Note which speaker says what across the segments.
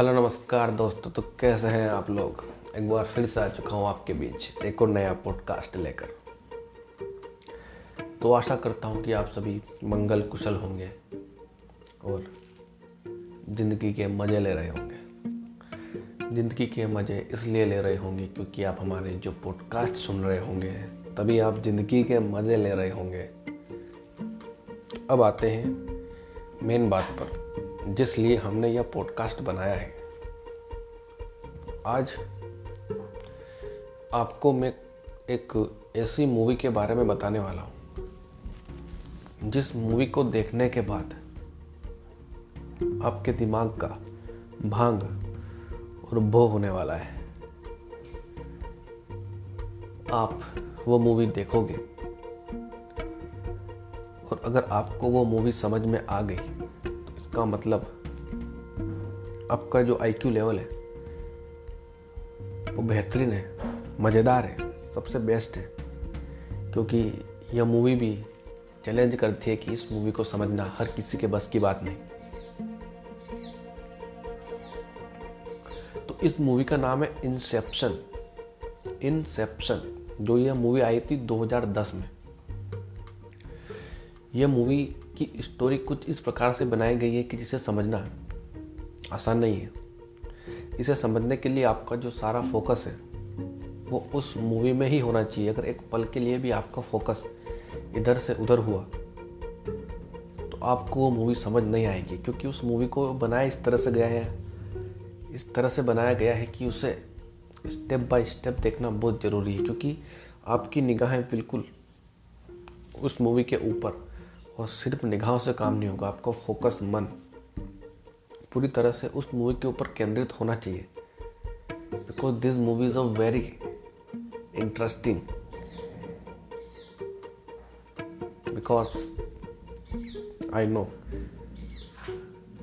Speaker 1: Hello, नमस्कार दोस्तों तो कैसे हैं आप लोग? एक बार फिर से आ चुका हूँ आपके बीच एक और नया पॉडकास्ट लेकर। तो आशा करता हूँ कि आप सभी मंगल कुशल होंगे और ज़िंदगी के मज़े ले रहे होंगे। ज़िंदगी के मज़े इसलिए ले रहे होंगे क्योंकि आप हमारे जो पॉडकास्ट सुन रहे होंगे, तभी आप ज़िंदगी के मज़े ले रहे होंगे। अब आते हैं मेन बात पर जिसलिए हमने यह पॉडकास्ट बनाया है। आज आपको मैं एक ऐसी मूवी के बारे में बताने वाला हूँ। जिस मूवी को देखने के बाद आपके दिमाग का भाँग और भो होने वाला है। आप वो मूवी देखोगे और अगर आपको वो मूवी समझ में आ गई तो इसका मतलब आपका जो आईक्यू लेवल है वो बेहतरीन है, मज़ेदार है, सबसे बेस्ट है। क्योंकि यह मूवी भी चैलेंज करती है कि इस मूवी को समझना हर किसी के बस की बात नहीं। तो इस मूवी का नाम है इंसेप्शन इंसेप्शन जो यह मूवी आई थी 2010 में। यह मूवी की स्टोरी कुछ इस प्रकार से बनाई गई है कि जिसे समझना आसान नहीं है। इसे समझने के लिए आपका जो सारा फोकस है, वो उस मूवी में ही होना चाहिए। अगर एक पल के लिए भी आपका फोकस इधर से उधर हुआ तो आपको वो मूवी समझ नहीं आएगी। क्योंकि उस मूवी को बनाया इस तरह से गया है, इस तरह से बनाया गया है कि उसे स्टेप बाय स्टेप देखना बहुत ज़रूरी है। क्योंकि आपकी निगाहें बिल्कुल उस मूवी के ऊपर, और सिर्फ़ निगाहों से काम नहीं होगा। आपका फोकस मन। पूरी तरह से उस मूवी के ऊपर केंद्रित होना चाहिए। Because this movie is a very interesting because I know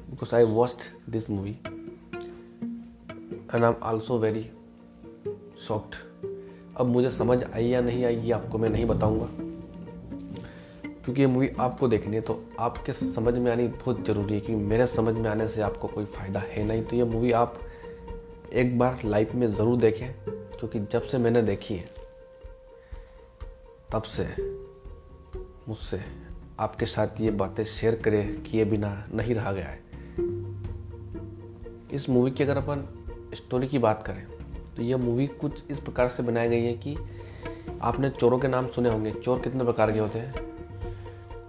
Speaker 1: because I watched this movie and I am also very shocked अब मुझे समझ आई या नहीं आई, ये आपको मैं नहीं बताऊँगा। क्योंकि ये मूवी आपको देखनी है तो आपके समझ में आनी बहुत ज़रूरी है क्योंकि मेरे समझ में आने से आपको कोई फ़ायदा है नहीं। तो ये मूवी आप एक बार लाइफ में ज़रूर देखें, क्योंकि जब से मैंने देखी है, तब से मुझसे आपके साथ ये बातें शेयर करे किए बिना नहीं रहा गया है। इस मूवी की अगर अपन स्टोरी की बात करें तो यह मूवी कुछ इस प्रकार से बनाई गई है कि आपने चोरों के नाम सुने होंगे, चोर कितने प्रकार के होते हैं?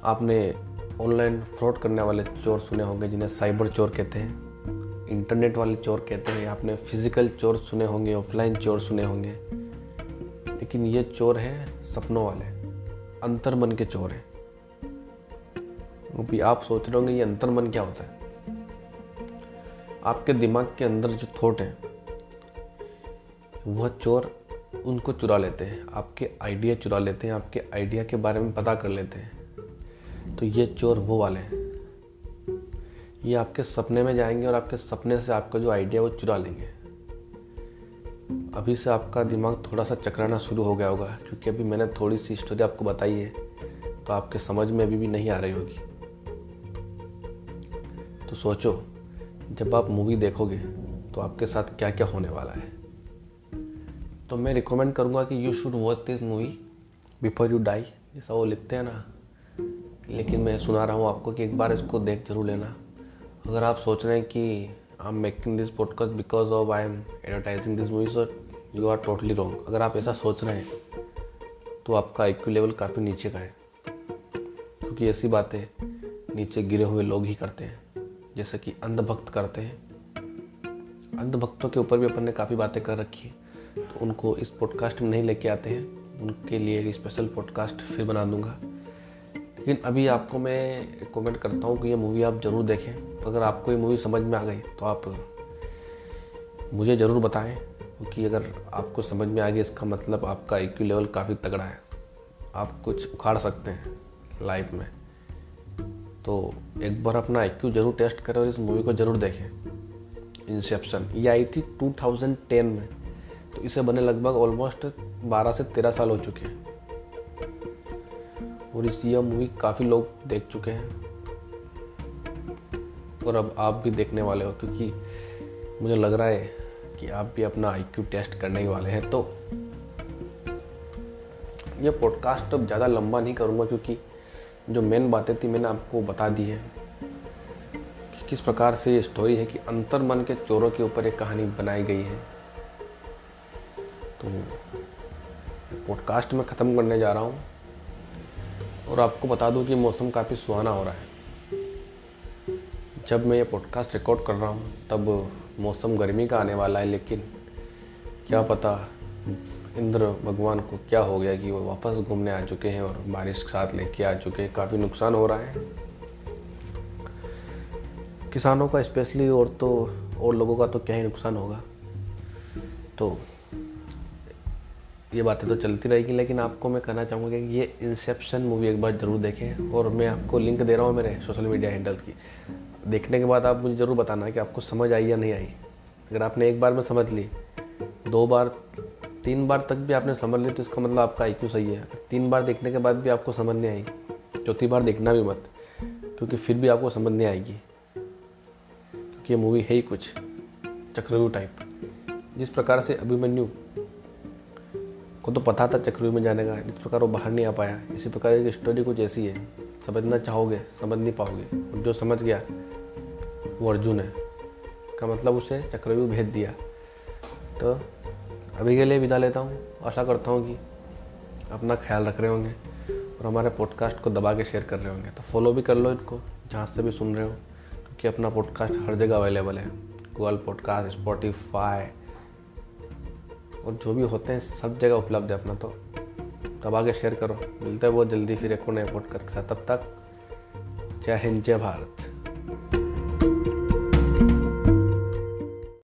Speaker 1: आपने ऑनलाइन फ्रॉड करने वाले चोर सुने होंगे, जिन्हें साइबर चोर कहते हैं इंटरनेट वाले चोर कहते हैं आपने फ़िज़िकल चोर सुने होंगे ऑफलाइन चोर सुने होंगे। लेकिन ये चोर हैं, सपनों वाले अंतर मन के चोर हैं। भी आप सोच रहे होंगे, ये अंतर मन क्या होता है? आपके दिमाग के अंदर जो थॉट हैं, वह चोर उनको चुरा लेते हैं, आपके आइडिया चुरा लेते हैं, आपके आइडिया के बारे में पता कर लेते हैं। तो ये चोर वो वाले हैं। ये आपके सपने में जाएँगे और आपके सपने से आपका जो आइडिया वो चुरा लेंगे। अभी से आपका दिमाग थोड़ा सा चकराना शुरू हो गया होगा, क्योंकि अभी मैंने थोड़ी सी स्टोरी आपको बताई है तो आपके समझ में अभी भी नहीं आ रही होगी। तो सोचो, जब आप मूवी देखोगे तो आपके साथ क्या क्या होने वाला है। तो मैं रिकमेंड करूँगा कि you should watch this movie before you die जैसा वो लिखते हैं ना लेकिन मैं सुना रहा हूँ आपको कि एक बार इसको देख ज़रूर लेना। अगर आप सोच रहे हैं कि I am making this podcast because of I am advertising this movie so you are totally wrong अगर आप ऐसा सोच रहे हैं तो आपका आई लेवल काफ़ी नीचे का है। क्योंकि ऐसी बातें नीचे गिरे हुए लोग ही करते हैं, जैसे कि अंधभक्त करते हैं। अंधभक्तों के ऊपर भी अपन ने काफ़ी बातें कर रखी है। तो उनको इस पॉडकास्ट में नहीं लेके आते हैं। उनके लिए एक स्पेशल पॉडकास्ट फिर बना दूँगा। लेकिन अभी आपको मैं कमेंट करता हूँ कि ये मूवी आप ज़रूर देखें। अगर आपको ये मूवी समझ में आ गई तो आप मुझे ज़रूर बताएँ क्योंकि अगर आपको समझ में आ गया इसका मतलब आपका आई लेवल काफ़ी तगड़ा है। आप कुछ उखाड़ सकते हैं लाइफ में। तो एक बार अपना आई ज़रूर टेस्ट करें और इस मूवी को ज़रूर देखें। इंसेप्शन ये आई थी 2010 में। तो इसे बने लगभग ऑलमोस्ट 12 से 13 साल हो चुके हैं। और इस यह मूवी काफ़ी लोग देख चुके हैं। और अब आप भी देखने वाले हो, क्योंकि मुझे लग रहा है कि आप भी अपना आईक्यू टेस्ट करने ही वाले हैं। तो यह पॉडकास्ट अब ज़्यादा लंबा नहीं करूँगा, क्योंकि जो मेन बातें थी मैंने आपको बता दी है कि किस प्रकार से ये स्टोरी है कि अंतर मन के चोरों के ऊपर एक कहानी बनाई गई है। तो पॉडकास्ट में ख़त्म करने जा रहा हूँ। और आपको बता दूँ कि मौसम काफ़ी सुहाना हो रहा है। जब मैं ये पॉडकास्ट रिकॉर्ड कर रहा हूँ, तब मौसम गर्मी का आने वाला है, लेकिन क्या पता इंद्र भगवान को क्या हो गया कि वो वापस घूमने आ चुके हैं और बारिश के साथ लेके आ चुके हैं। काफ़ी नुकसान हो रहा है। किसानों का स्पेशली और तो और लोगों का तो क्या ही नुकसान होगा। तो ये बातें तो चलती रहेगी, लेकिन आपको मैं कहना चाहूँगा कि ये इंसेप्शन मूवी एक बार ज़रूर देखें, और मैं आपको लिंक दे रहा हूँ मेरे सोशल मीडिया हैंडल्स की। देखने के बाद आप मुझे ज़रूर बताना कि आपको समझ आई या नहीं आई। अगर आपने एक बार में समझ ली, दो बार, तीन बार तक भी आपने समझ ली तो इसका मतलब आपका आई सही है। तीन बार देखने के बाद भी आपको समझ नहीं आई, चौथी बार देखना भी मत, क्योंकि फिर भी आपको समझ नहीं आएगी। क्योंकि ये मूवी है ही कुछ, चक्रव्यूह टाइप जिस प्रकार से अभिमन्यु को तो पता था चक्रव्यूह में जाने का, जिस प्रकार वो बाहर नहीं आ पाया। इसी प्रकार की स्टोरी कुछ ऐसी है। समझना चाहोगे, समझ नहीं पाओगे। और जो समझ गया, वो अर्जुन है। इसका मतलब उसे चक्रव्यूह भेज दिया। तो अभी के लिए विदा लेता हूँ। आशा करता हूँ कि अपना ख्याल रख रहे होंगे और हमारे पॉडकास्ट को दबा के शेयर कर रहे होंगे। तो फॉलो भी कर लो इनको, जहाँ से भी सुन रहे हो, क्योंकि अपना पॉडकास्ट हर जगह अवेलेबल है। गूगल पॉडकास्ट स्पॉटिफाई और जो भी होते हैं, सब जगह उपलब्ध है अपना तो। तब आगे शेयर करो। मिलते हैं बहुत जल्दी फिर एक नए पॉडकास्ट के साथ। तब तक जय हिंद, जय भारत।